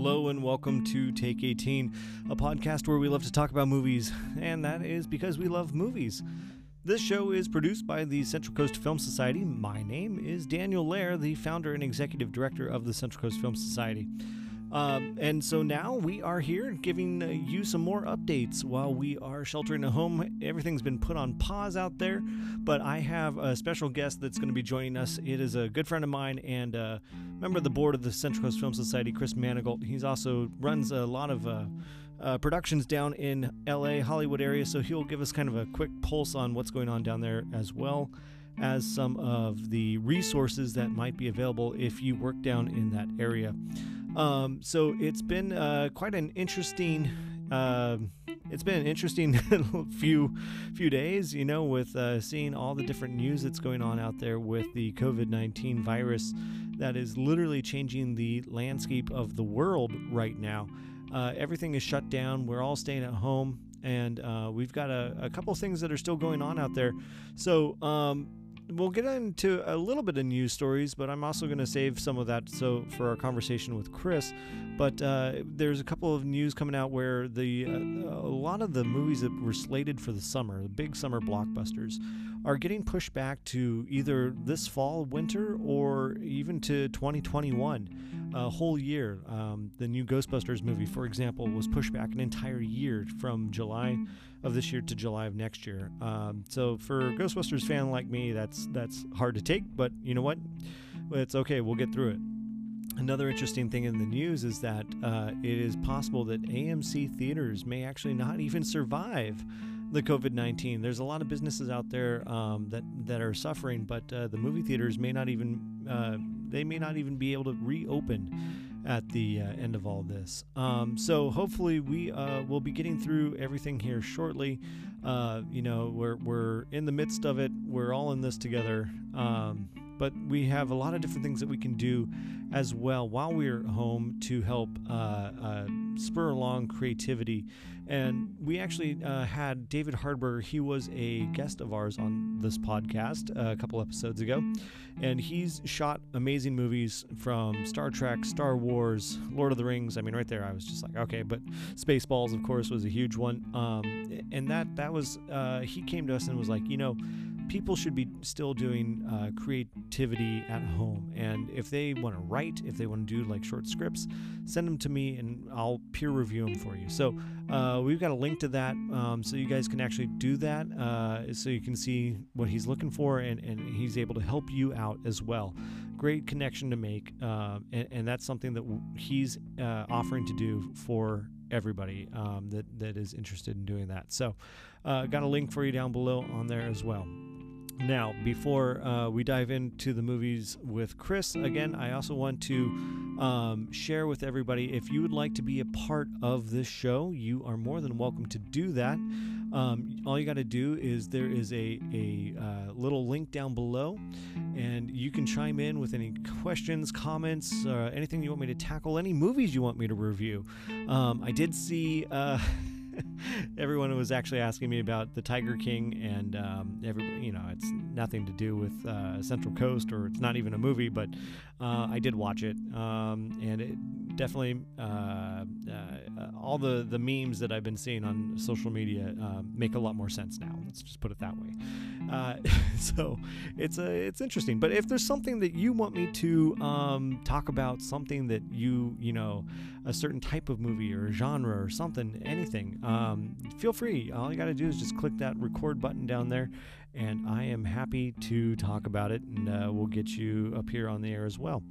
Hello and welcome to Take 18, a podcast where we love to talk about movies, and that is because we love movies. This show is produced by the Central Coast Film Society. My name is Daniel Lair, the founder and executive director of the Central Coast Film Society. Um, and so now we are here giving you some more updates while we are sheltering at home. Everything's been put on pause out there, but I have a special guest that's going to be joining us. It is a good friend of mine and uh, member of the board of the Central Coast Film Society, Chris Manigault. He's also runs a lot of uh, uh, productions down in LA, Hollywood area, so he'll give us kind of a quick pulse on what's going on down there as well as some of the resources that might be available if you work down in that area. Um, so it's been uh, quite an interesting. Uh, it's been an interesting few few days, you know, with uh, seeing all the different news that's going on out there with the COVID nineteen virus that is literally changing the landscape of the world right now. Uh, everything is shut down. We're all staying at home, and uh, we've got a, a couple things that are still going on out there. So um, we'll get into a little bit of news stories, but I'm also going to save some of that so for our conversation with Chris. But uh, there's a couple of news coming out where the uh, a lot of the movies that were slated for the summer, the big summer blockbusters, are getting pushed back to either this fall, winter, or even to 2021, a whole year. Um, the new Ghostbusters movie, for example, was pushed back an entire year from July of this year to July of next year. Um, so for Ghostbusters fan like me, that's that's hard to take, but you know what? It's okay. We'll get through it. Another interesting thing in the news is that uh, it is possible that AMC theaters may actually not even survive the COVID nineteen. There's a lot of businesses out there um, that that are suffering, but uh, the movie theaters may not even uh, they may not even be able to reopen at the uh, end of all this. Um, so hopefully we uh, will be getting through everything here shortly. Uh, you know, we're we're in the midst of it. We're all in this together. Um, but we have a lot of different things that we can do as well while we're home to help uh, uh, spur along creativity. And we actually uh, had David Hardberger. He was a guest of ours on this podcast a couple episodes ago. And he's shot amazing movies from Star Trek, Star Wars, Lord of the Rings. I mean, right there, I was just like, okay. But Spaceballs, of course, was a huge one. Um, and that, that was, uh, he came to us and was like, you know, people should be still doing uh, creativity at home. And if they want to write, if they want to do like short scripts, send them to me and I'll peer review them for you. So uh, we've got a link to that um, so you guys can actually do that uh, so you can see what he's looking for and, and he's able to help you out as well. Great connection to make. Uh, and, and, that's something that he's uh, offering to do for everybody um, that, that is interested in doing that. So, uh, got a link for you down below on there as well. Now, before uh, we dive into the movies with Chris, again, I also want to um, share with everybody if you would like to be a part of this show, you are more than welcome to do that. Um, all you got to do is there is a, a uh, little link down below, and you can chime in with any questions, comments, uh, anything you want me to tackle, any movies you want me to review. Um, I did see. Everyone was actually asking me about the Tiger King, and um, everybody, you know, it's nothing to do with uh, Central Coast, or it's not even a movie, but uh, I did watch it, um, and it definitely uh, uh all the the memes that I've been seeing on social media uh, make a lot more sense now. Let's just put it that way. Uh, so it's a it's interesting. But if there's something that you want me to um, talk about, something that you you know, a certain type of movie or genre or something, anything, um, feel free. All you got to do is just click that record button down there, and I am happy to talk about it, and uh, we'll get you up here on the air as well.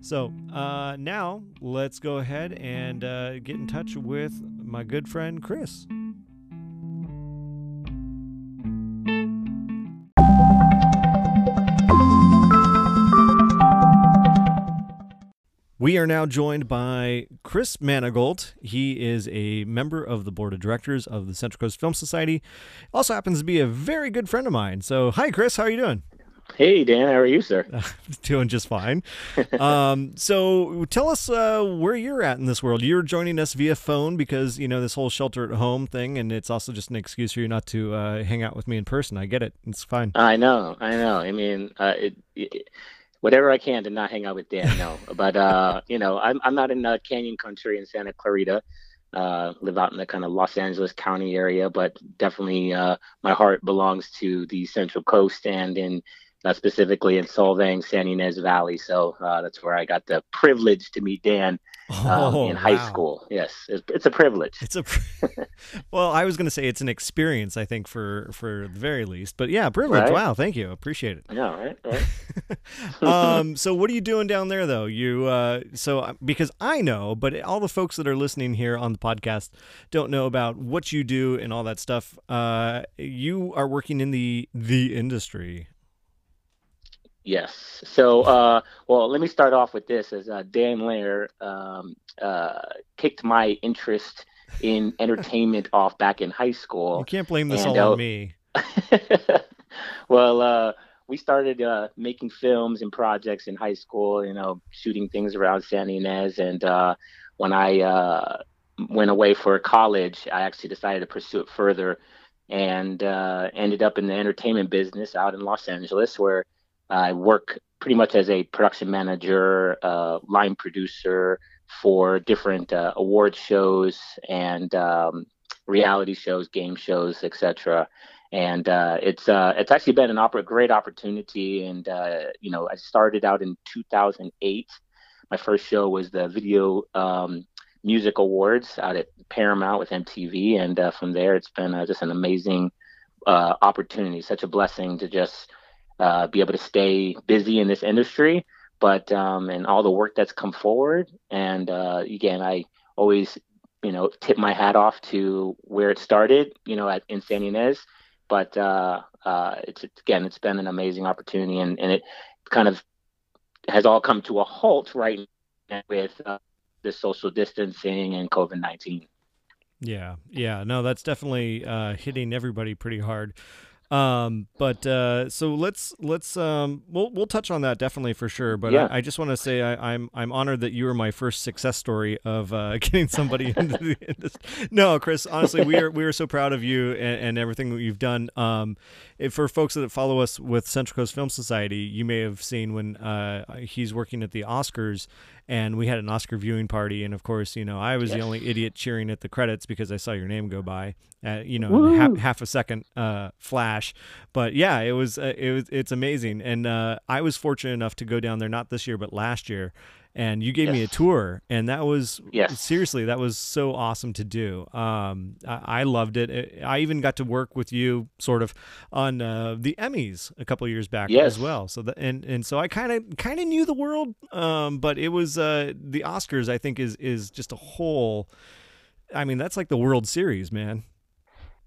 So uh, now let's go ahead and uh, get in touch with my good friend Chris. We are now joined by Chris Manigault. He is a member of the board of directors of the Central Coast Film Society. Also happens to be a very good friend of mine. So, hi, Chris. How are you doing? Hey, Dan. How are you, sir? doing just fine. um, so, tell us uh, where you're at in this world. You're joining us via phone because you know this whole shelter at home thing, and it's also just an excuse for you not to uh, hang out with me in person. I get it. It's fine. I know. I know. I mean, uh, it, it whatever I can to not hang out with Dan. No, but uh, you know, I'm I'm not in uh, Canyon Country in Santa Clarita. Uh, live out in the kind of Los Angeles County area, but definitely uh, my heart belongs to the Central Coast and in uh, specifically in Solvang, San Ynez Valley. So uh, that's where I got the privilege to meet Dan um, oh, in high wow. school. Yes, it's, it's, a privilege. It's a well, I was going to say it's an experience. I think for for the very least, but yeah, privilege. Right? Wow, thank you, appreciate it. Yeah, right. right. um, so what are you doing down there though? You uh, so uh, because I know, but all the folks that are listening here on the podcast don't know about what you do and all that stuff. Uh, you are working in the the industry. Yes. So, uh, well, let me start off with this. As uh, Dan Lair um, uh, kicked my interest in entertainment off back in high school. You can't blame this and, all on uh, me. well, uh, we started uh, making films and projects in high school. You know, shooting things around San Ynez, and when I went away for college, I actually decided to pursue it further, and ended up in the entertainment business out in Los Angeles, where I work pretty much as a production manager, uh, line producer for different uh, award shows and um, reality shows, game shows, etc. And uh, it's uh, it's actually been an oper- great opportunity. And uh, you know, I started out in 2008. My first show was the Video um, Music Awards out at Paramount with MTV, and uh, from there, it's been just an amazing opportunity. Such a blessing to just uh, be able to stay busy in this industry, but um, and all the work that's come forward. And uh, again, I always, you know, tip my hat off to where it started, you know, at in San Ynez. But uh, uh, it's, it's again, it's been an amazing opportunity, and, and it kind of has all come to a halt right with uh, the social distancing and COVID nineteen. Yeah, yeah, no, that's definitely uh, hitting everybody pretty hard. Um, but uh, so let's let's um, we'll we'll touch on that definitely for sure. But yeah. I, I, just want to say I, am I'm, I'm honored that you were my first success story of uh, getting somebody into the industry. No, Chris, honestly, we are we are so proud of you and, and everything that you've done. Um, for folks that follow us with Central Coast Film Society, you may have seen when uh, he's working at the Oscars and we had an Oscar viewing party, and of course, you know, I was yes. the only idiot cheering at the credits because I saw your name go by, uh, you know, half, half, a second uh, flash. But yeah, it was uh, it was it's amazing, and uh, I was fortunate enough to go down there not this year but last year, and you gave yes. me a tour and that was yes. seriously that was so awesome to do um, I, I, loved it i even got to work with you sort of on uh, the emmys a couple years back yes. as well so the, and and so i kind of kind of knew the world um, but it was uh, the oscars i think is is just a whole i mean that's like the world series man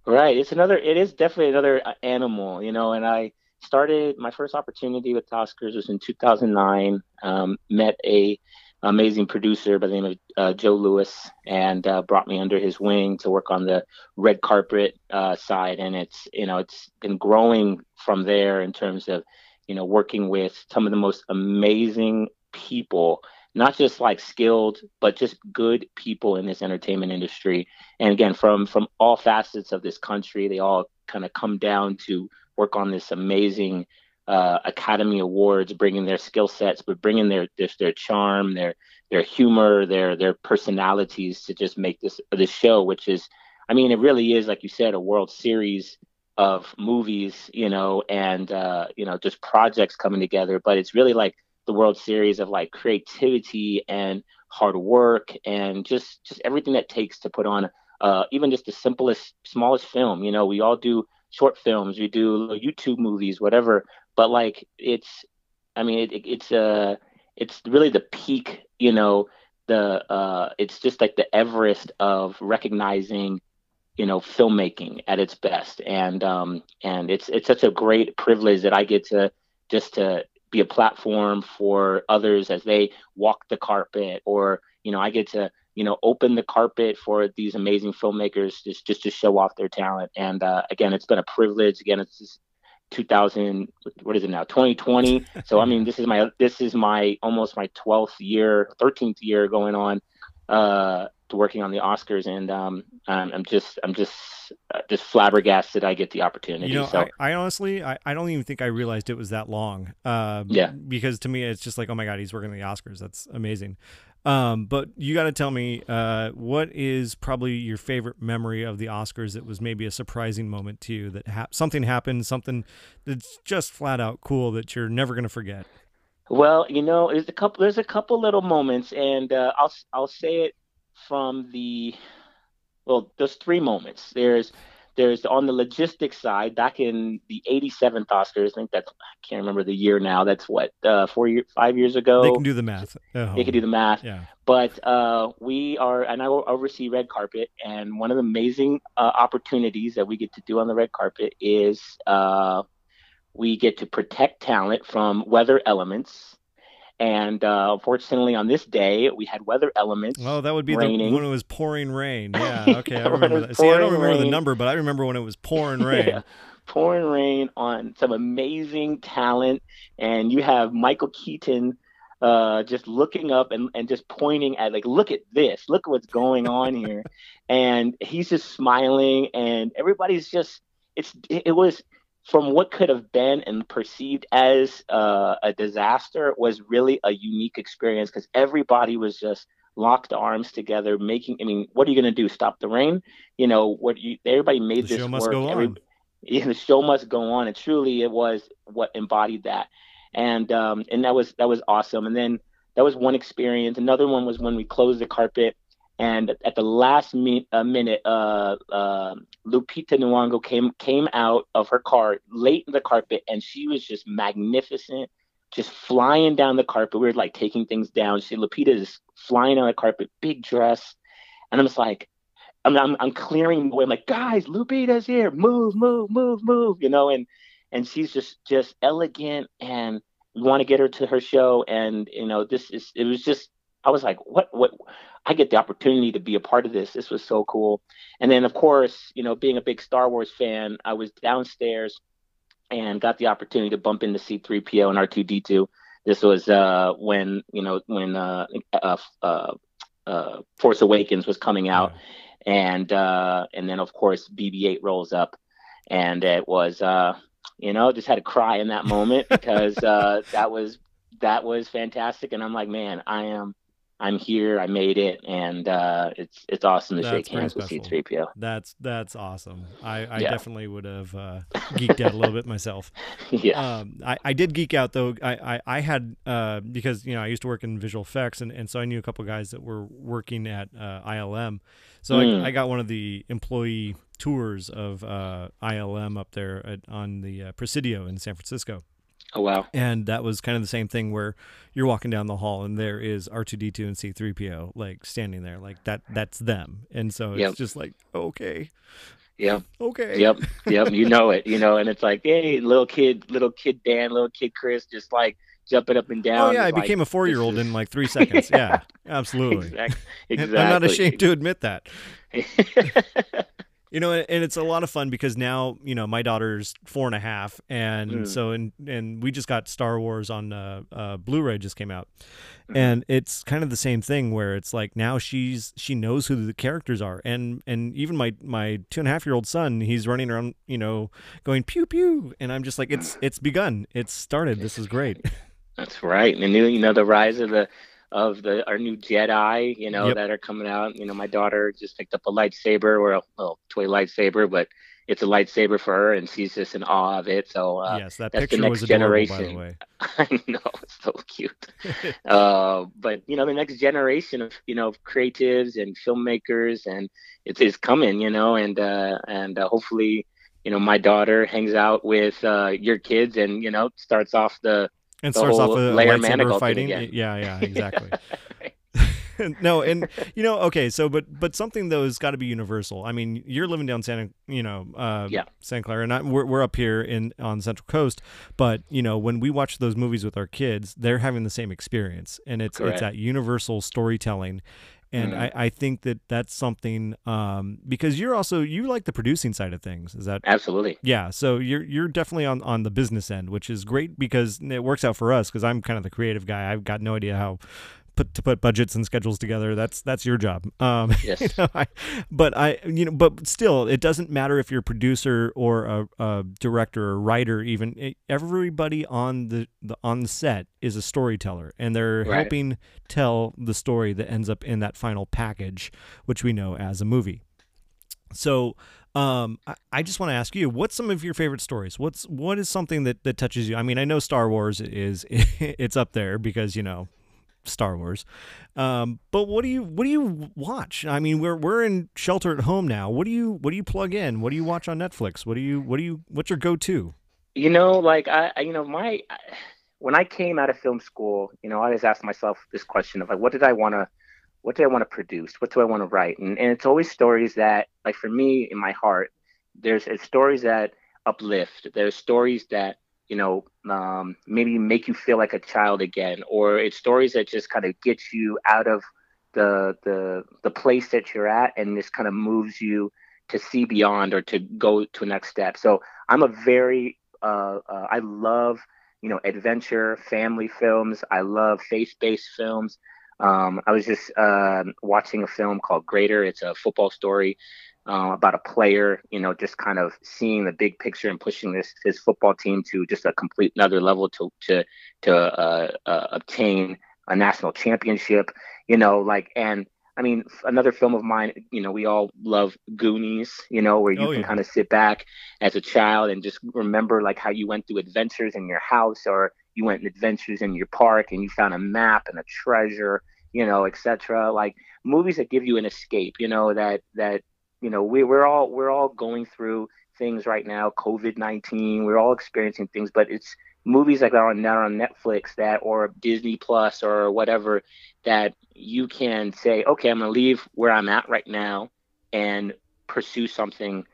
right it's another it is definitely another uh, animal you know and i started my first opportunity with Oscars was in 2009. Um, met a amazing producer by the name of uh, Joe Lewis and uh, brought me under his wing to work on the red carpet uh, side. And it's you know it's been growing from there in terms of you know working with some of the most amazing people. Not just like skilled, but just good people in this entertainment industry. And again, from from all facets of this country, they all kind of come down to work on this amazing uh, Academy Awards, bringing their skill sets, but bringing their, their their charm, their their humor, their their personalities to just make this this show, which is, I mean, it really is like you said, a World Series of movies, you know, and uh, you know, just projects coming together. But it's really like the World Series of like creativity and hard work and just just everything that takes to put on uh, even just the simplest, smallest film. You know, we all do short films, we do YouTube movies, whatever. But like it's, I mean, it, it's uh, it's really the peak. You know, the uh, it's just like the Everest of recognizing, you know, filmmaking at its best. And um, and it's it's such a great privilege that I get to just to be a platform for others as they walk the carpet or you know i get to you know, open the carpet for these amazing filmmakers just just to show off their talent. And uh, again, it's been a privilege. Again, it's 2000. What is it now? 2020. so I mean, this is my this is my almost my 12th year, 13th year going on uh, working on the Oscars, and um, I'm just I'm just uh, just flabbergasted I get the opportunity. You know, so I, I honestly, I, I don't even think I realized it was that long. Uh, Yeah. Because to me, it's just like, oh my god, he's working the Oscars. That's amazing. Um, but you got to tell me, uh, what is probably your favorite memory of the Oscars that was maybe a surprising moment to you that ha- something happened, something that's just flat out cool that you're never going to forget. Well, you know, there's a couple. There's a couple little moments, and uh, I'll I'll say it from the well. There's three moments. There's there's on the logistics side. Back in the 87th Oscars, I think that's I can't remember the year now. That's what uh, four year, five years ago. They can do the math. at They can do the math. Yeah. But uh, we are, and I will oversee red carpet. And one of the amazing uh, opportunities that we get to do on the red carpet is uh, we get to protect talent from weather elements. And uh, unfortunately, on this day, we had weather elements. Oh, that would be the, raining. when it was pouring rain. Yeah. Okay. I Yeah, it remember that. See, I don't remember the number, but I remember when it was pouring rain. Yeah. pouring rain on some amazing talent, and you have Michael Keaton uh, just looking up and, and just pointing at like, look at this, look at what's going on here, and he's just smiling, and everybody's just it's it, it was from what could have been and perceived as uh, a disaster was really a unique experience because everybody was just locked arms together making i mean what are you going to do stop the rain? You know what you everybody made The this show must work. go Every- on. yeah, the show must go on. And truly it was what embodied that. And um and that was that was awesome. And then that was one experience. Another one was when we closed the carpet and at the last mi- uh, minute uh, uh lupita nyong'o came came out of her car late in the carpet and she was just magnificent just flying down the carpet we were like taking things down she lupita is flying on the carpet big dress and i'm just like I'm, I'm, I'm clearing the way. I'm like, guys, Lupita's here. Move, move, move, move. You know, and and she's just just elegant, and we want to get her to her show. And you know, this is it was just I was like, what what I get the opportunity to be a part of this. This was so cool. And then of course, you know, being a big Star Wars fan, I was downstairs and got the opportunity to bump into C3PO and R2D2. This was uh, when you know when uh, uh, uh, uh, Force Awakens was coming out and uh, and then of course BB-8 rolls up, and it was uh, you know just had to cry in that moment because uh, that was that was fantastic, and I'm like, man, I am I'm here, I made it, and uh, it's it's awesome to That's shake hands with special. C3PO. That's that's awesome. I, I Yeah. definitely would have uh, geeked out a little bit myself. yeah, Um, I, I did geek out though. I, I, I had uh, because you know I used to work in visual effects and, and so I knew a couple guys that were working at uh, ILM. So Mm. I, I got one of the employee tours of uh, ILM up there at, on the uh, Presidio in San Francisco. Oh wow, And that was kind of the same thing where you're walking down the hall and there is R2D2 and C3PO like standing there like that that's them. And so it's Yep. just like okay. Yep. Okay. yep, yep, you know it, you know, and it's like, hey, little kid, little kid Dan, little kid Chris, just like jumping up and oh, down. Oh yeah, I like, became a 4-year-old this in like 3 seconds. Yeah. Absolutely. Exactly. Exactly. I'm not ashamed to admit that. You know, and it's a lot of fun because now you know my daughter's four and a half, and Mm. so and and we just got Star Wars on uh, uh, Blu-ray just came out, Mhm. and it's kind of the same thing where it's like now she's she knows who the characters are, and and even my my two and a half year old son he's running around you know going pew pew, and I'm just like it's it's begun, it's started, this is great. That's right. And you know, the rise of the of the our new Jedi, you know, Yep. that are coming out. You know, my daughter just picked up a lightsaber or a well, toy lightsaber, but it's a lightsaber for her, and she's just in awe of it. So uh, yes, that that's the picture was next adorable by the generation. way. I know it's so cute. uh, but you know, the next generation of you know creatives and filmmakers, and it's is coming. You know, and uh, and uh, hopefully. You know, my daughter hangs out with uh, your kids, and you know, starts off the and starts off with lightsaber fighting. Yeah, yeah, exactly. no, and you know, okay, so but but something though has got to be universal. I mean, you're living down Santa, you know, uh, Yeah. Santa Clara, and I, we're we're up here in on Central Coast. But you know, when we watch those movies with our kids, they're having the same experience, and it's Correct. it's that universal storytelling. And Mhm. I, I think that that's something um, because you're also you like the producing side of things. Is that Absolutely. yeah, so you're you're definitely on on the business end, which is great because it works out for us because I'm kind of the creative guy. I've got no idea how put to put budgets and schedules together. That's that's your job. Um, Yes. you know, I, but I, you know, but still, it doesn't matter if you're a producer or a, a director or writer. Even It- everybody on the, the on the set is a storyteller, and they're Right. helping tell the story that ends up in that final package, which we know as a movie. So, um, I, I just want to ask you, what's some of your favorite stories? What's what is something that, that touches you? I mean, I know Star Wars is it's up there because you know Star Wars, um, but what do you what do you watch? I mean, we're we're in shelter at home now. What do you what do you plug in? What do you watch on Netflix? What do you what do you what's your go to? You know, like I, you know, my when I came out of film school, you know, I always asked myself this question of like, what did I want to, what do I want to produce? What do I want to write? And and it's always stories that, like for me, in my heart, there's stories that uplift. There's stories that you know um, maybe make you feel like a child again, or it's stories that just kind of get you out of the the the place that you're at and this kind of moves you to see beyond or to go to a next step. So I'm a very uh, uh, I love you know adventure family films. I love faith-based films. Um, I was just uh, watching a film called Greater. It's a football story uh, about a player, you know, just kind of seeing the big picture and pushing this his football team to just a complete another level to to to uh, uh, obtain a national championship. You know, like and I mean another film of mine. You know, we all love Goonies. You know, where you Oh, can yeah. kind of sit back as a child and just remember like how you went through adventures in your house or you went in adventures in your park and you found a map and a treasure you know etc like movies that give you an escape you know that that you know we, we're all we're all going through things right now covid-19 we're all experiencing things but it's movies like that are are on netflix that or disney plus or whatever that you can say okay i'm going to leave where i'm at right now and pursue something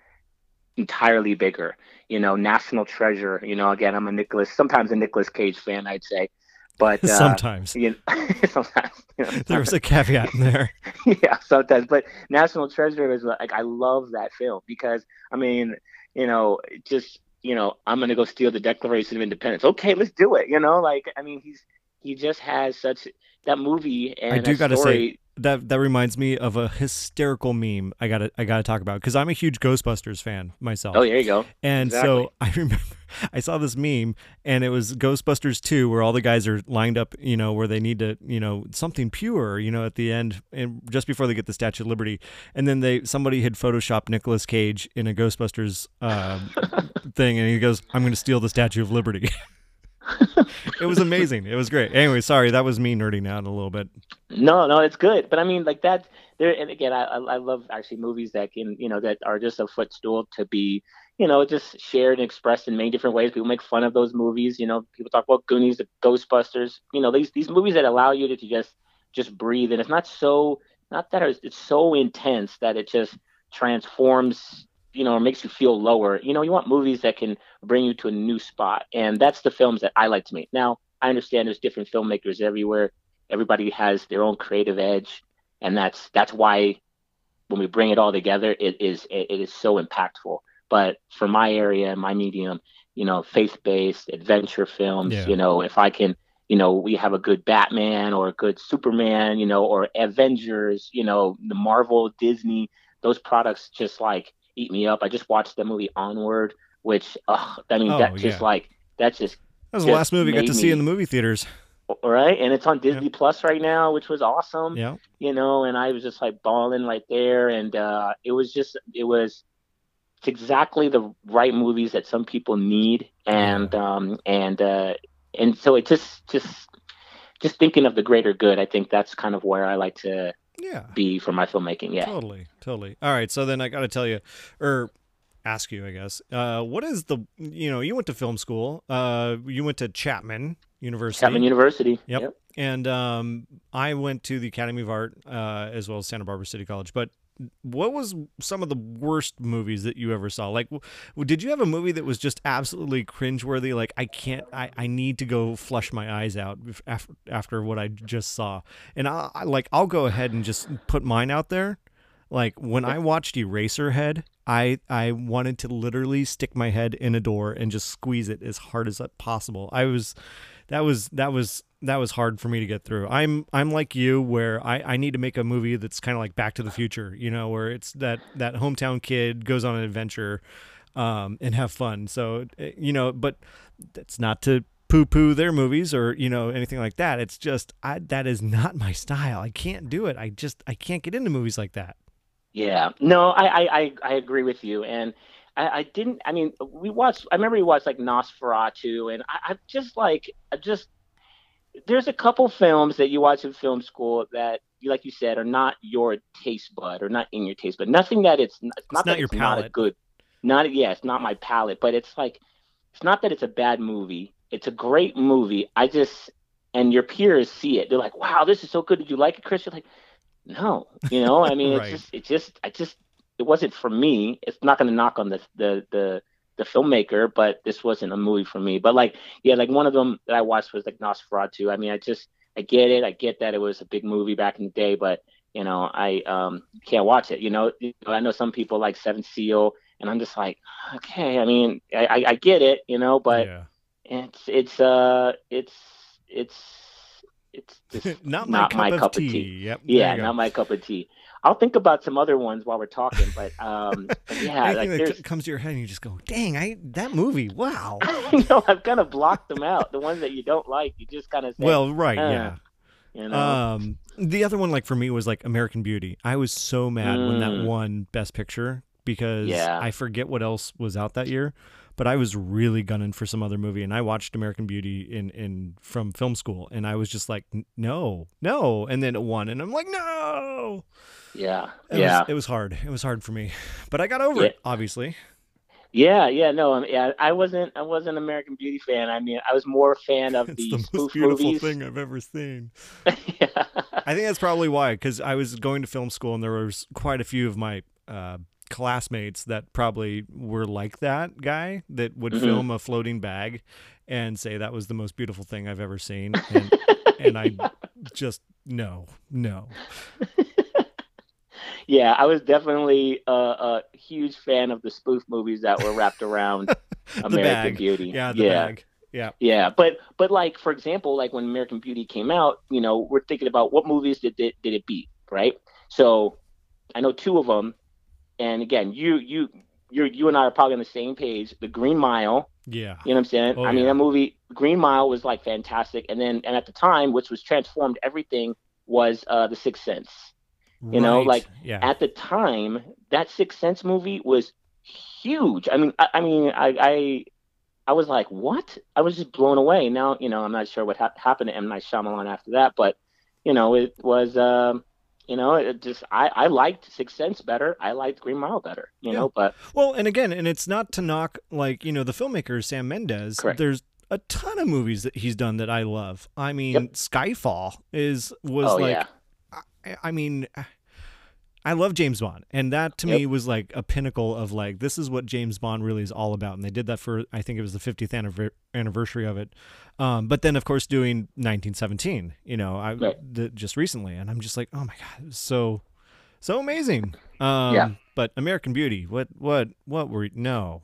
entirely bigger. You know national treasure you know again i'm a nicolas sometimes a nicolas cage fan i'd say but uh, sometimes you know, sometimes you know, there was a caveat in there. yeah, sometimes. But National Treasure is like I love that film because I mean, you know, just you know, I'm gonna go steal the Declaration of Independence. Okay, let's do it. You know, like I mean, he's he just has such that movie and I do gotta say, story- that that reminds me of a hysterical meme I gotta I gotta talk about because I'm a huge Ghostbusters fan myself. Oh, there you go. And Exactly. so I remember I saw this meme and it was Ghostbusters 2 where all the guys are lined up, you know, where they need to, you know, something pure, you know, at the end and just before they get the Statue of Liberty. And then they somebody had photoshopped Nicolas Cage in a Ghostbusters um, thing and he goes, "I'm going to steal the Statue of Liberty." it was amazing. It was great. Anyway, sorry, that was me nerding out a little bit. No, no, it's good. But I mean, like that. There, and again, I, I love actually movies that can, you know, that are just a footstool to be, you know, just shared and expressed in many different ways. People make fun of those movies. You know, people talk about Goonies, the Ghostbusters. You know, these these movies that allow you to, to just just breathe, and it's not so not that it's so intense that it just transforms. You know, or makes you feel lower. You know, you want movies that can bring you to a new spot, and that's the films that I like to make. Now, I understand there's different filmmakers everywhere everybody has their own creative edge and that's that's why when we bring it all together it is it, it is so impactful but for my area my medium you know faith-based adventure films Yeah. you know if i can you know we have a good batman or a good superman you know or avengers you know the marvel disney those products just like eat me up i just watched the movie onward which uh, i mean Oh, that just yeah. like that just That was the last movie I got to see in the movie theaters. Right, and it's on disney plus right now which was awesome Yeah. you know, and I was just like bawling right there, and uh, it was just it was it's exactly the right movies that some people need, and um, and uh, and so it just just just thinking of the greater good. I think that's kind of where I like to Yeah. be for my filmmaking. Yeah. Totally, totally. All right, so then I got to tell you, or ask you, I guess. Uh, what is the? You know, you went to film school. Uh, you went to Chapman University. Chapman University. Yep. And um, I went to the Academy of Art uh, as well as Santa Barbara City College. But what was some of the worst movies that you ever saw? Like, did you have a movie that was just absolutely cringeworthy? Like, I can't, I, I need to go flush my eyes out after, after what I just saw. And I, I like, I'll go ahead and just put mine out there. Like when I watched Eraserhead, I I wanted to literally stick my head in a door and just squeeze it as hard as possible. I was that was that was that was hard for me to get through. I'm I'm like you where I, I need to make a movie that's kind of like Back to the Future, you know, where it's that that hometown kid goes on an adventure um, and have fun. So eh, you know, but that's not to poo poo their movies or you know anything like that. It's just I that is not my style. I can't do it. I just I can't get into movies like that. Yeah, no, I I I agree with you, and I, I didn't. I mean, we watched. I remember we watched like Nosferatu, and I, I just like I just there's a couple films that you watch in film school that like you said are not your taste bud or not in your taste bud nothing that it's, it's, it's not, not your it's palate. not a good not yeah it's not my palate but it's like it's not that it's a bad movie it's a great movie i just and your peers see it they're like wow this is so good did you like it chris you're like no you know i mean Right. it's just it just i just it wasn't for me it's not going to knock on the the the the filmmaker but this wasn't a movie for me but like yeah like one of them that i watched was like nosferatu i mean i just i get it i get that it was a big movie back in the day but you know i um can't watch it you know You know, i know some people like seven seal and i'm just like okay i mean i i, I get it you know but yeah. it's it's uh it's it's it's not my not cup, my of, cup of tea. tea. Yep. yeah not my cup of tea i'll think about some other ones while we're talking but um but yeah Anything like that c- comes to your head and you just go, "Dang, I that movie, wow." you know i've kind of blocked them out the ones that you don't like you just kind of say well, right, uh, yeah. you know Um, the other one, like for me, was like American Beauty. I was so mad when that Mm. won Best Picture because Yeah. I forget what else was out that year, but I was really gunning for some other movie, and I watched American Beauty in in from film school, and I was just like, no, no, and then it won, and I'm like, no. yeah It yeah was, it was hard. It was hard for me, but I got over Yeah. it. Obviously, yeah yeah no um, yeah i wasn't i wasn't an american beauty fan i mean i was more a fan of the, the most spoof beautiful movies thing I've ever seen. yeah. I think that's probably why, because I was going to film school and there was quite a few of my uh, classmates that probably were like that guy that would Mhm. film a floating bag and say that was the most beautiful thing I've ever seen, and and I just no, no. yeah, I was definitely a, a huge fan of the spoof movies that were wrapped around American bag, Beauty. yeah, the yeah, bag, yeah. yeah. But but like for example, like when American Beauty came out, you know, we're thinking about what movies did it did it beat, right? So I know two of them, and again, you you you you and I are probably on the same page. The Green Mile, Yeah, you know what I'm saying? Oh, I mean, yeah. that movie Green Mile was like fantastic, and then and at the time, which was transformed everything, was uh, The Sixth Sense. You know, like, yeah, at the time, that Sixth Sense movie was huge. I mean, I, I mean, I, I, I was like, what? I was just blown away. Now, you know, I'm not sure what ha- happened to M Night Shyamalan after that, but you know, it was, um, you know, it just I, I liked Sixth Sense better. I liked Green Mile better. You Yeah. know, but Well, and again, and it's not to knock like you know the filmmaker Sam Mendes. Correct. There's a ton of movies that he's done that I love. I mean, Yep. Skyfall is was oh like yeah, I, I mean, I love James Bond, and that to me was like a pinnacle of like this is what James Bond really is all about. And they did that for I think it was the 50th anniversary of it. Um, but then of course doing 1917, you know, I Right. the, just recently, and I'm just like, oh my god, it so so amazing. Um, Yeah. But American Beauty, what what what were no?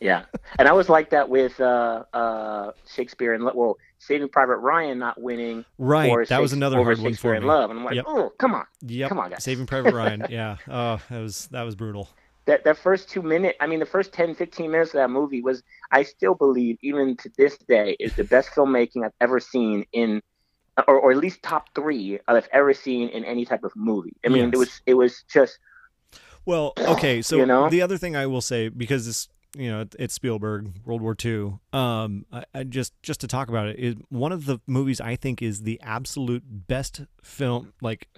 yeah. And I was like that with uh, uh, Shakespeare and well, Saving Private Ryan not winning. right, that was another hard one for in me. Love, and I'm like, Yep. oh, come on. Yep, Come on, guys. Saving Private Ryan. Yeah, oh, that was that was brutal. that that first two minutes i mean the first 10 15 minutes of that movie was i still believe even to this day is the best filmmaking i've ever seen in or, or at least top three i've ever seen in any type of movie i mean Yes. it was it was just Well, okay, so You know? the other thing I will say because this, you know, it's Spielberg, World War II. Um, I, I just just to talk about it is one of the movies I think is the absolute best film. Like,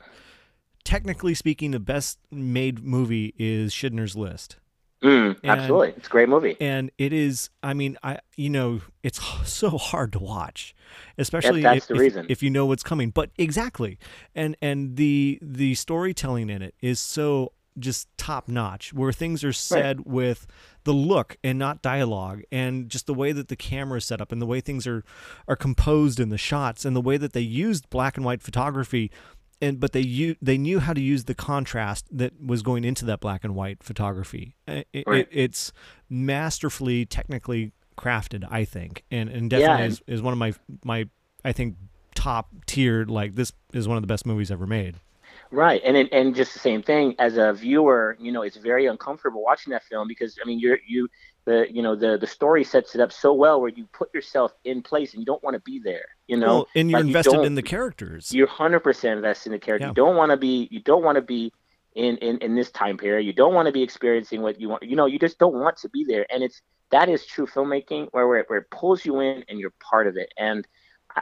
technically speaking, the best made movie is Schindler's List, mm, And- absolutely it's a great movie and it is. I mean, I you know, it's so hard to watch, especially that's if, the if- reason. if you know what's coming. But exactly, and and the the storytelling in it is so just top notch, where things are said with the look and not dialogue, and just the way that the camera is set up, and the way things are are composed in the shots, and the way that they used black and white photography. And but they u- they knew how to use the contrast that was going into that black and white photography. It, Right. it, it's masterfully technically crafted. I think, and and definitely Yeah. is, is one of my my I think top tier. Like this is one of the best movies ever made. Right, and and just the same thing as a viewer, you know, it's very uncomfortable watching that film because I mean, you're you the you know the the story sets it up so well where you put yourself in place and you don't want to be there, you know, well, and you're like invested don't- in the characters. you're hundred percent invested in the character. Yeah. You don't want to be you don't want to be in, in in this time period. You don't want to be experiencing what you want. You know, you just don't want to be there, and it's that is true filmmaking where where it, where it pulls you in and you're part of it. And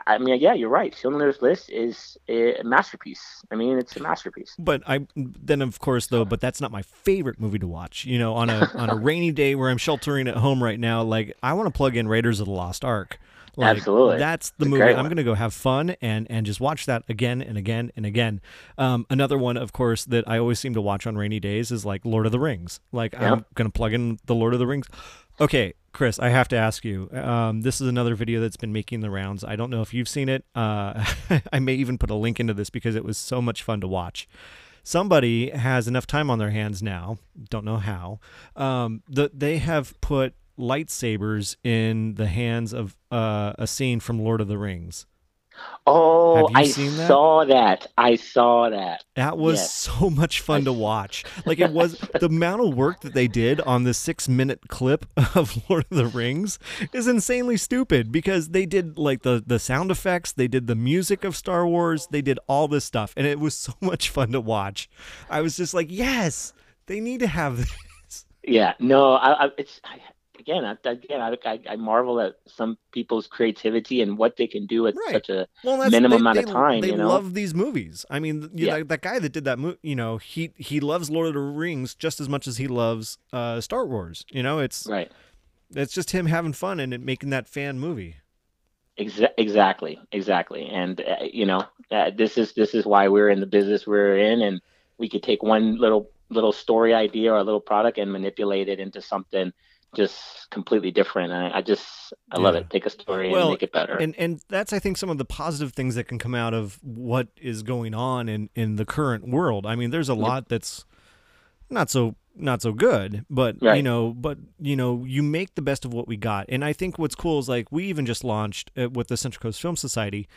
I, mean, yeah, you're right. Schindler's List is a masterpiece. I mean, it's a masterpiece. But I then of course though, but that's not my favorite movie to watch. You know, on a on a rainy day where I'm sheltering at home right now, like I want to plug in Raiders of the Lost Ark. Like, Absolutely. that's the It's movie. I'm going to go have fun and and just watch that again and again and again. Um, another one, of course, that I always seem to watch on rainy days is like Lord of the Rings. Like I'm going to plug in the Lord of the Rings. Okay, Chris, I have to ask you. Um, this is another video that's been making the rounds. I don't know if you've seen it. Uh, I may even put a link into this because it was so much fun to watch. Somebody has enough time on their hands now. Don't know how. Um, that they have put lightsabers in the hands of uh, a scene from Lord of the Rings. Oh, I that? saw that. I saw that. That was Yes. so much fun to watch. Like it was the amount of work that they did on the six minute clip of Lord of the Rings is insanely stupid because they did like the the sound effects, they did the music of Star Wars, they did all this stuff, and it was so much fun to watch. I was just like, yes, they need to have this. Yeah, no, I, I it's I, again, I, again, I, I, I marvel at some people's creativity and what they can do at Right. such a Well, minimum they, amount they, of time, They you know? love these movies. I mean, you Yeah. know, that guy that did that movie, you know, he he loves Lord of the Rings just as much as he loves uh, Star Wars. You know, it's right. it's just him having fun and it making that fan movie. Exa- exactly, exactly, and uh, you know, uh, this is this is why we're in the business we're in, and we could take one little little story idea or a little product and manipulate it into something just completely different. I, I just I love it. Take a story Well, and make it better. And and that's I think some of the positive things that can come out of what is going on in in the current world. I mean, there's a lot that's not so not so good, but you know, but you know, you make the best of what we got. And I think what's cool is like we even just launched uh, with the Central Coast Film Society.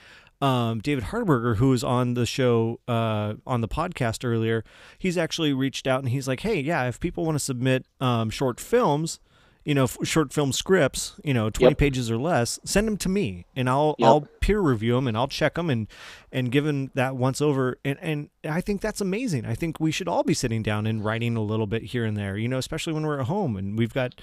Um, David Harburger, who was on the show uh, on the podcast earlier, he's actually reached out and he's like, "Hey, yeah, if people want to submit um, short films, you know, f- short film scripts, you know, 20 Yep. pages or less, send them to me and I'll Yep. I'll peer review them and I'll check them and and give them that once over and and I think that's amazing. I think we should all be sitting down and writing a little bit here and there, you know, especially when we're at home and we've got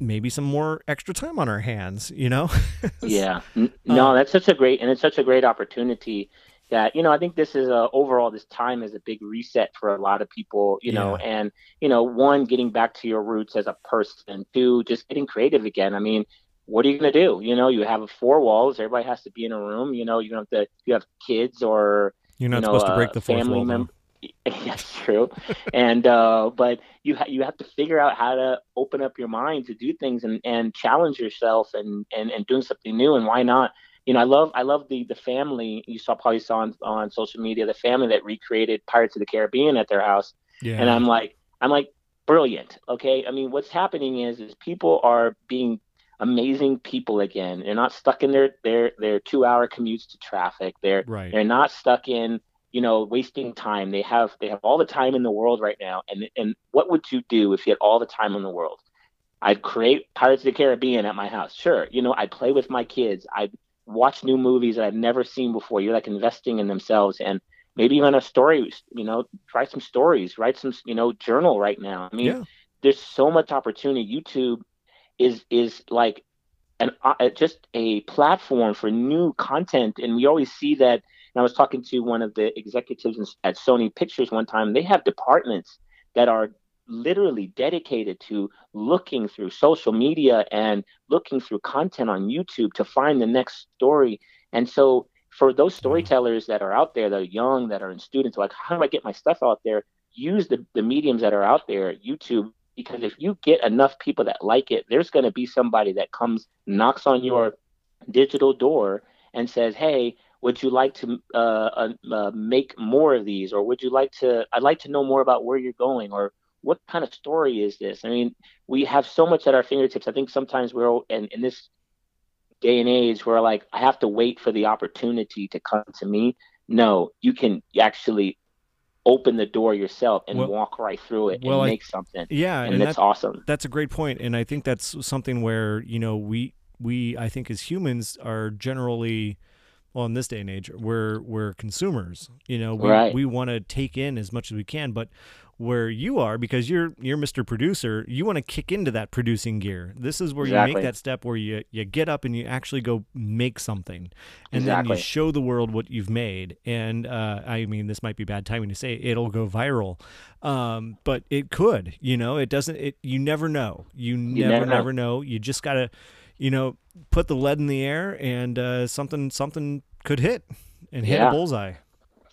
maybe some more extra time on our hands, you know. Yeah. No, Um, that's such a great and it's such a great opportunity that you know I think this is a overall this time is a big reset for a lot of people you know and you know one getting back to your roots as a person two just getting creative again I mean what are you going to do you know you have four walls everybody has to be in a room you know you don't have to you have kids or You're not you know, supposed to break the fourth family wall. mem- That's true, and uh, but you ha- you have to figure out how to open up your mind to do things and, and challenge yourself and, and and doing something new. And why not? You know, I love I love the the family you saw probably saw on, on social media the family that recreated Pirates of the Caribbean at their house, Yeah. and I'm like I'm like brilliant. Okay, I mean what's happening is is people are being amazing people again. They're not stuck in their their their two hour commutes to traffic. They're right. they're not stuck in, you know, wasting time. They have they have all the time in the world right now. And and what would you do if you had all the time in the world? I'd create Pirates of the Caribbean at my house. Sure, you know, I'd play with my kids. I'd watch new movies that I've never seen before. You're like investing in themselves and maybe even a story, you know, write some stories, write some, you know, journal right now. I mean, Yeah. there's so much opportunity. YouTube is is like an uh, just a platform for new content, and we always see that. And I was talking to one of the executives at Sony Pictures one time. They have departments that are literally dedicated to looking through social media and looking through content on YouTube to find the next story. And so for those storytellers that are out there that are young, that are in students, like how do I get my stuff out there? Use the, the mediums that are out there, YouTube, because if you get enough people that like it, there's going to be somebody that comes, knocks on your digital door and says, Hey, would you like to uh, uh, uh, make more of these? Or would you like to, I'd like to know more about where you're going or what kind of story is this? I mean, we have so much at our fingertips. I think sometimes we're in, in this day and age where like I have to wait for the opportunity to come to me. No, you can actually open the door yourself and well, walk right through it well, and make I, something. Yeah, and, and that's awesome. That's a great point, and I think that's something where you know we we I think as humans are generally well in this day and age we're we're consumers. You know, we right. we want to take in as much as we can, but where you are because you're you're Mr. Producer, you want to kick into that producing gear. This is where exactly. you make that step where you you get up and you actually go make something, and exactly. then you show the world what you've made. And uh, I mean, this might be bad timing to say it'll go viral, um, but it could. You know, it doesn't. It you never know. You, you never never know. never know. You just gotta, you know, put the lead in the air and uh, something something could hit and hit yeah. a bullseye.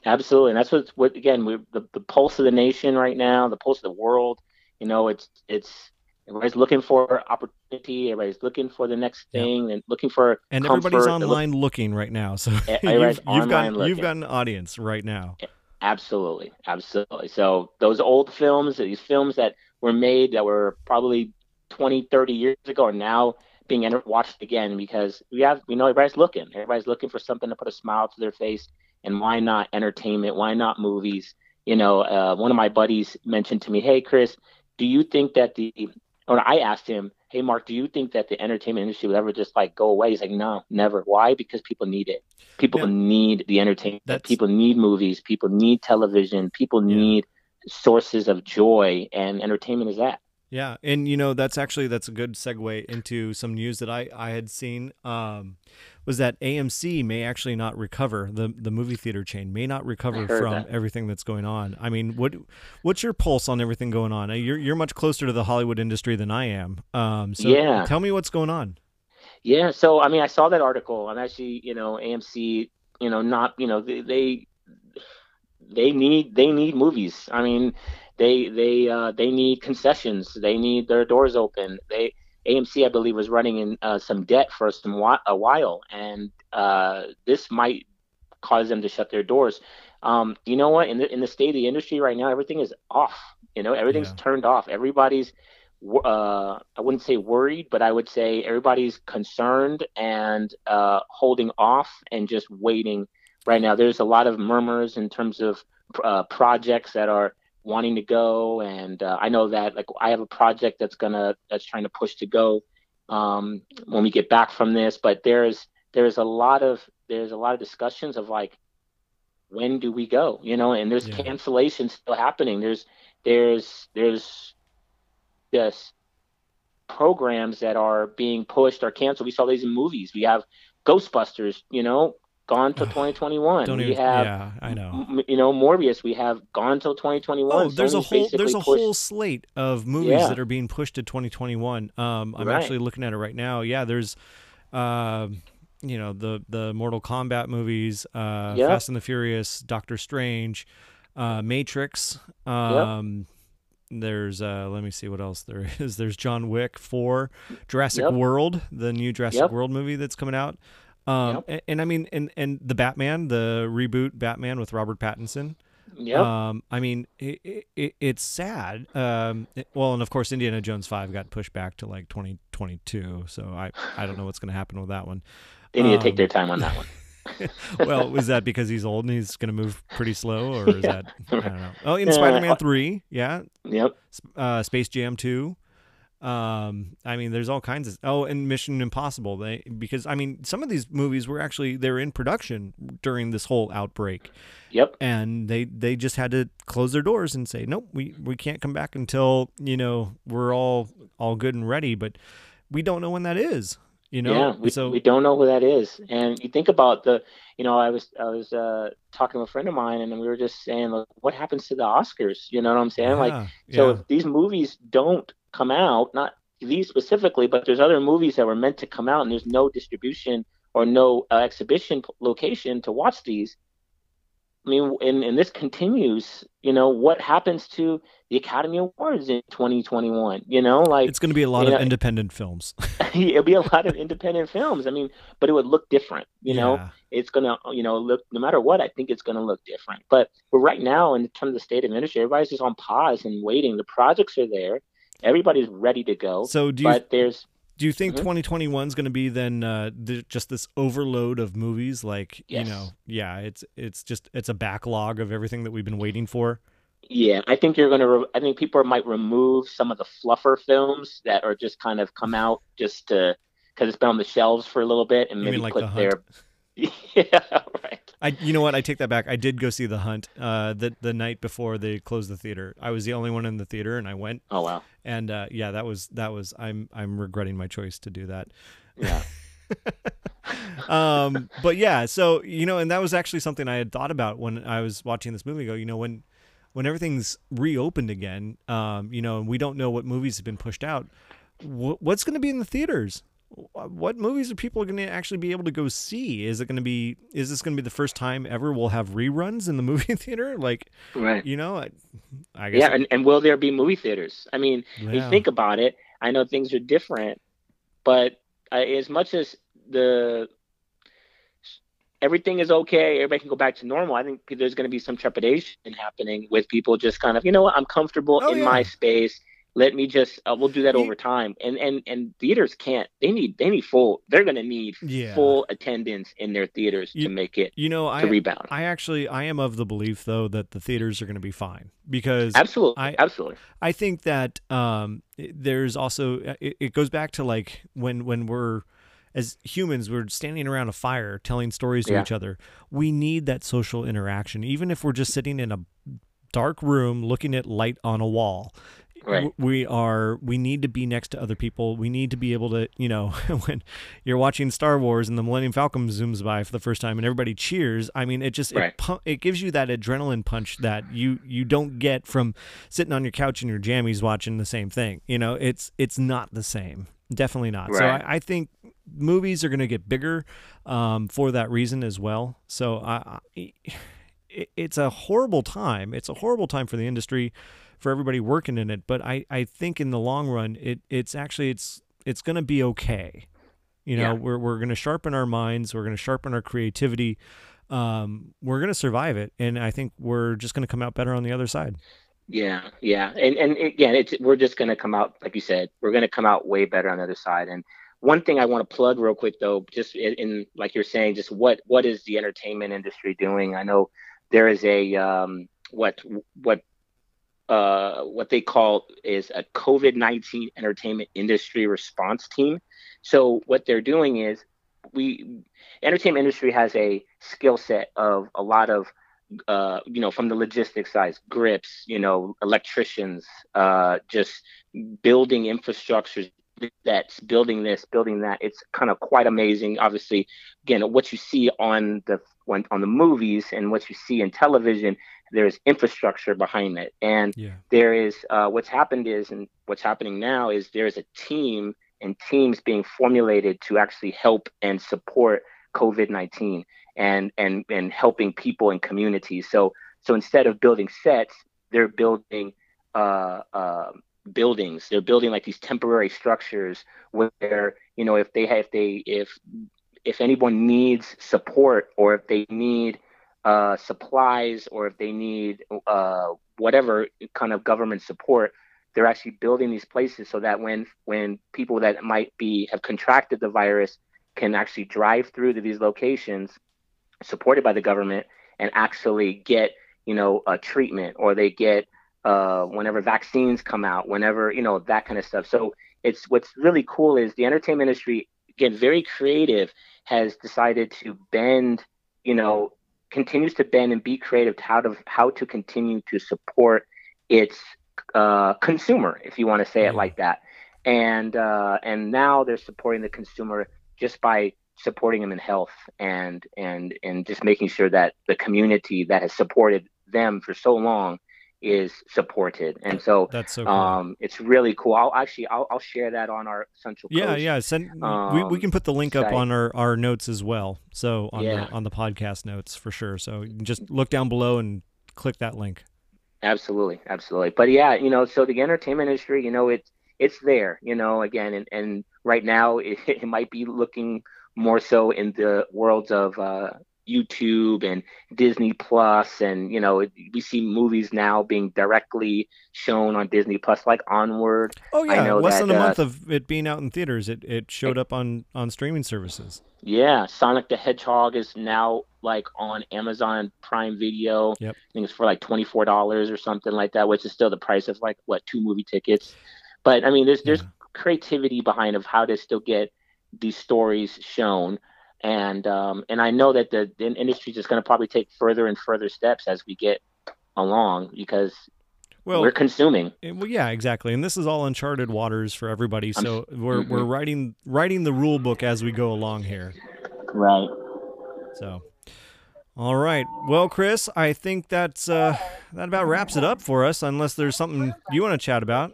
Absolutely, and that's what what again we the, the pulse of the nation right now, the pulse of the world. You know, it's it's everybody's looking for opportunity. Everybody's looking for the next thing and looking for and everybody's online look, looking right now. So you've, you've got looking. you've got an audience right now. Absolutely, absolutely. So those old films, these films that were made that were probably 20, 30 years ago, are now being watched again because we have we know everybody's looking. Everybody's looking for something to put a smile to their face and why not entertainment? Why not movies? You know, uh, one of my buddies mentioned to me, "Hey, Chris, do you think that the?" Or I asked him, "Hey, Mark, do you think that the entertainment industry will ever just like go away?" He's like, "No, never. Why? Because people need it. People yeah. need the entertainment. That's... People need movies. People need television. People yeah. need sources of joy, and entertainment is that." Yeah, and you know that's actually that's a good segue into some news that I I had seen. Um, was that AMC may actually not recover the the movie theater chain may not recover from that. everything that's going on. I mean, what what's your pulse on everything going on? You're you're much closer to the Hollywood industry than I am. Um, so yeah. tell me what's going on. Yeah, so I mean, I saw that article. I'm actually, you know, AMC, you know, not, you know, they they, they need they need movies. I mean, they they uh, they need concessions. They need their doors open. They AMC, I believe, was running in uh, some debt for some a while, and uh, this might cause them to shut their doors. Um, you know what? In the in the state of the industry right now, everything is off. You know, everything's yeah. turned off. Everybody's uh, I wouldn't say worried, but I would say everybody's concerned and uh, holding off and just waiting right now. There's a lot of murmurs in terms of uh, projects that are wanting to go. And uh, i know that like i have a project that's gonna that's trying to push to go um, when we get back from this. But there's there's a lot of there's a lot of discussions of like when do we go you know? And there's yeah. cancellations still happening. There's there's there's this programs that are being pushed or canceled. We saw these in movies. We have ghostbusters you know gone till 2021. Don't we even, have, yeah, I know. You know, Morbius. We have gone till 2021. Oh, there's Sony's a whole there's a pushed... whole slate of movies yeah. that are being pushed to 2021. Um, I'm right. actually looking at it right now. Yeah, there's, uh, you know, the the Mortal Kombat movies, uh, yep. Fast and the Furious, Doctor Strange, uh, Matrix. Um, yep. There's uh, let me see what else there is. There's John Wick 4, Jurassic yep. World, the new Jurassic World movie that's coming out. Um, yep. and, and, I mean, and and the Batman, the reboot Batman with Robert Pattinson. Yeah. Um, I mean, it, it, it's sad. Um, it, well, and of course, Indiana Jones Five got pushed back to like 2022. So I I don't know what's going to happen with that one. They need to take their um, time on that one. well, was that because he's old and he's going to move pretty slow, or is yeah. that I don't know? Oh, in Spider-Man Three, yeah. Yep. Uh, Space Jam Two. Um, I mean, there's all kinds of oh, and Mission Impossible. They because I mean, some of these movies were actually they were in production during this whole outbreak. Yep. And they they just had to close their doors and say, nope, we we can't come back until you know we're all all good and ready. But we don't know when that is. You know, yeah, we, so we don't know who that is. And you think about the, you know, I was I was uh, talking to a friend of mine, and we were just saying, like, what happens to the Oscars? You know what I'm saying? Yeah, like, so yeah. if these movies don't come out, not these specifically, but there's other movies that were meant to come out, and there's no distribution or no uh, exhibition location to watch these. I mean, and, and this continues, you know, what happens to the Academy Awards in 2021? You know, like it's going to be a lot of know, independent films. it'll be a lot of independent films. I mean, but it would look different, you yeah. know. it's gonna you know look no matter what i think it's gonna look different but but right now in terms of the state of industry everybody's just on pause and waiting the projects are there everybody's ready to go so do you but there's do you think mm-hmm. 2021 is going to be then uh, just this overload of movies like yes. you know yeah it's it's just it's a backlog of everything that we've been waiting for yeah i think you're going to re- i think people might remove some of the fluffer films that are just kind of come out just to because it's been on the shelves for a little bit and you maybe like put the their yeah right I, you know what? I take that back. I did go see The Hunt uh, the the night before they closed the theater. I was the only one in the theater, and I went. Oh wow! And uh, yeah, that was that was. I'm I'm regretting my choice to do that. Yeah. um, but yeah, so you know, and that was actually something I had thought about when I was watching this movie. Go, you know, when when everything's reopened again, um, you know, and we don't know what movies have been pushed out. Wh- what's going to be in the theaters? What movies are people going to actually be able to go see? Is it going to be? Is this going to be the first time ever we'll have reruns in the movie theater? Like, right? You know, I, I guess. Yeah, and, and will there be movie theaters? I mean, yeah. you think about it. I know things are different, but uh, as much as the everything is okay, everybody can go back to normal. I think there's going to be some trepidation happening with people just kind of, you know what, I'm comfortable oh, in yeah. my space let me just uh, we'll do that over time. And and and theaters can't they need they need full they're going to need yeah. full attendance in their theaters you, to make it you know I, rebound. I actually i am of the belief though that the theaters are going to be fine because absolutely. I, absolutely. I think that um there's also uh, it, it goes back to like when when we're as humans we're standing around a fire telling stories to Yeah. each other. We need that social interaction even if we're just sitting in a dark room looking at light on a wall Right. we are we need to be next to other people. We need to be able to you know when you're watching star wars and the millennium falcon zooms by for the first time and everybody cheers i mean it just Right. it, it gives you that adrenaline punch that you you don't get from sitting on your couch in your jammies watching the same thing you know? It's it's not the same. Definitely not. So I, I think movies are going to get bigger um, for that reason as well. So I, I it's a horrible time. It's a horrible time for the industry for everybody working in it. But I, I think in the long run, it it's actually it's it's going to be okay. You know, Yeah. we're we're going to sharpen our minds. We're going to sharpen our creativity. Um, we're going to survive it, and I think we're just going to come out better on the other side. yeah yeah and and again it's we're just going to come out like you said we're going to come out way better on the other side and one thing i want to plug real quick though just in, in like you're saying just what what is the entertainment industry doing i know there is a um what what uh, what they call is a COVID 19 entertainment industry response team. So, what they're doing is we, entertainment industry has a skill set of a lot of, uh, you know, from the logistics side, grips, you know, electricians, uh, just building infrastructures that's building this, building that. It's kind of quite amazing. Obviously, again, what you see on the on the movies and what you see in television, there's infrastructure behind it, and Yeah. there is uh, what's happened is, and what's happening now is there's a team and teams being formulated to actually help and support COVID nineteen and and and helping people and communities. So so instead of building sets, they're building uh, uh, buildings. They're building like these temporary structures where you know if they have if they if if anyone needs support or if they need uh, supplies or if they need uh, whatever kind of government support, they're actually building these places so that when when people that might be have contracted the virus can actually drive through to these locations supported by the government and actually get you know a treatment or they get uh, whenever vaccines come out whenever you know that kind of stuff. So it's what's really cool is the entertainment industry again very creative has decided to bend you know continues to bend and be creative to how to how to continue to support its uh, consumer if you want to say it like that. And uh, and now they're supporting the consumer just by supporting them in health and and and just making sure that the community that has supported them for so long is supported and so That's so cool. um it's really cool i'll actually i'll, I'll share that on our central yeah, Coast. yeah. Send we, we um, can put the link up site. on our, our notes as well. So on Yeah. the on the podcast notes for sure. So you can just look down below and click that link. Absolutely, absolutely. But yeah, you know, so the entertainment industry, you know, it's it's there, you know, again, and, and right now it, it might be looking more so in the worlds of uh, YouTube and Disney Plus, and you know we see movies now being directly shown on Disney Plus, like Onward. Oh yeah, less that, than a uh, month of it being out in theaters, it it showed up on on streaming services. Yeah, Sonic the Hedgehog is now like on Amazon Prime Video. Yep. I think it's for like twenty four dollars or something like that, which is still the price of like what two movie tickets. But I mean, there's there's yeah. creativity behind of how to still get these stories shown and um, and I know that the, the industry is just going to probably take further and further steps as we get along because well, we're consuming. Well, yeah, exactly. And this is all uncharted waters for everybody. So I'm, we're mm-hmm. we're writing writing the rule book as we go along here. Right. So. All right. Well, Chris, I think that's uh, that about wraps it up for us. Unless there's something you want to chat about.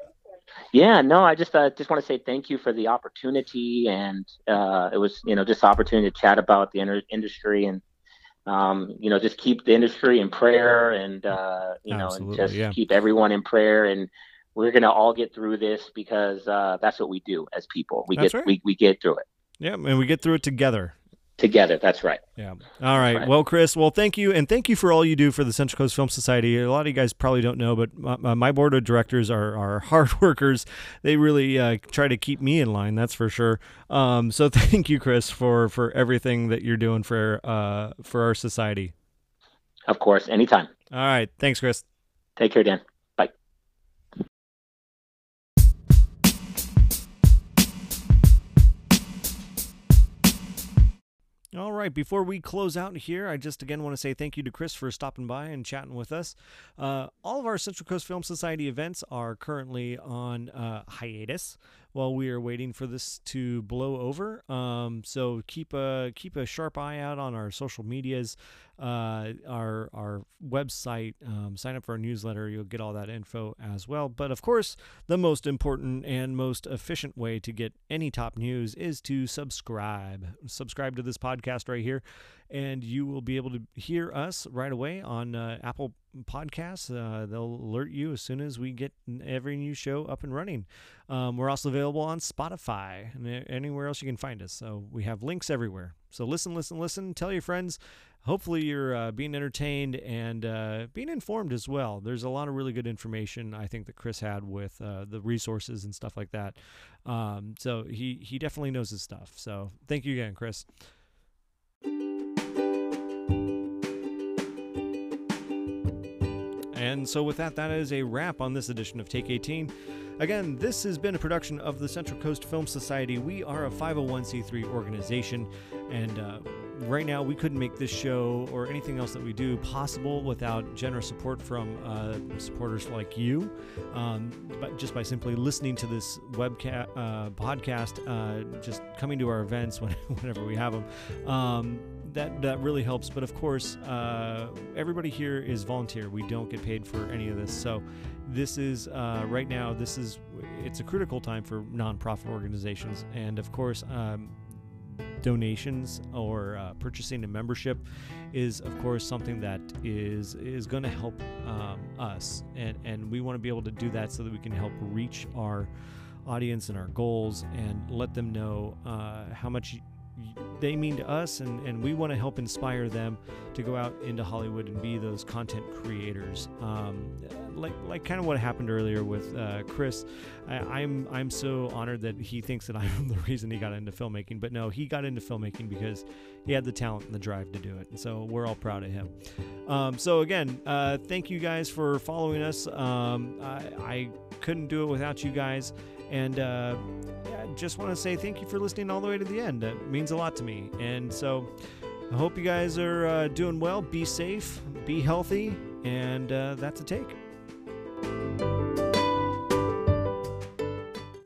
Yeah, no, I just uh, just want to say thank you for the opportunity, and uh, it was you know just opportunity to chat about the inter- industry and um, you know just keep the industry in prayer and uh, you know and just yeah. keep everyone in prayer and we're gonna all get through this because uh, that's what we do as people. We that's get right. we, we get through it. Yeah, and we get through it together together. That's right. Yeah. All right. right. Well, Chris, well, thank you. And thank you for all you do for the Central Coast Film Society. A lot of you guys probably don't know, but my, my board of directors are, are hard workers. They really uh, try to keep me in line, that's for sure. Um, so thank you, Chris, for, for everything that you're doing for, uh, for our society. Of course. Anytime. All right. Thanks, Chris. Take care, Dan. Ja, right, before we close out here, I just again want to say thank you to Chris for stopping by and chatting with us. Uh, all of our Central Coast Film Society events are currently on uh, hiatus while we are waiting for this to blow over. Um, so keep a keep a sharp eye out on our social medias, uh, our our website. Um, sign up for our newsletter; you'll get all that info as well. But of course, the most important and most efficient way to get any top news is to subscribe. Subscribe to this podcast right here and you will be able to hear us right away on uh, Apple Podcasts. Uh, they'll alert you as soon as we get every new show up and running. Um, we're also available on Spotify and anywhere else you can find us. So we have links everywhere. So listen, listen, listen. Tell your friends. Hopefully, you're uh, being entertained and uh, being informed as well. There's a lot of really good information I think that Chris had with uh, the resources and stuff like that. Um, so he he definitely knows his stuff. So thank you again, Chris. And so, with that, that is a wrap on this edition of Take 18. Again, this has been a production of the Central Coast Film Society. We are a 501c3 organization, and uh, right now we couldn't make this show or anything else that we do possible without generous support from uh, supporters like you. Um, but just by simply listening to this webcast uh, podcast, uh, just coming to our events when, whenever we have them. Um, that that really helps. But of course, uh, everybody here is volunteer. We don't get paid for any of this. So this is uh, right now. This is it's a critical time for nonprofit organizations, and of course. Um, donations or uh, purchasing a membership is of course something that is is going to help um, us and and we want to be able to do that so that we can help reach our audience and our goals and let them know uh, how much they mean to us, and, and we want to help inspire them to go out into Hollywood and be those content creators. Um, like like kind of what happened earlier with uh, Chris. I, am I'm, I'm so honored that he thinks that I'm the reason he got into filmmaking, but no, he got into filmmaking because he had the talent and the drive to do it, and so we're all proud of him. Um, so again, uh, thank you guys for following us. Um, I, I couldn't do it without you guys. And uh, yeah, just want to say thank you for listening all the way to the end. That means a lot to me. And so I hope you guys are uh, doing well. Be safe, be healthy, and uh, that's a take.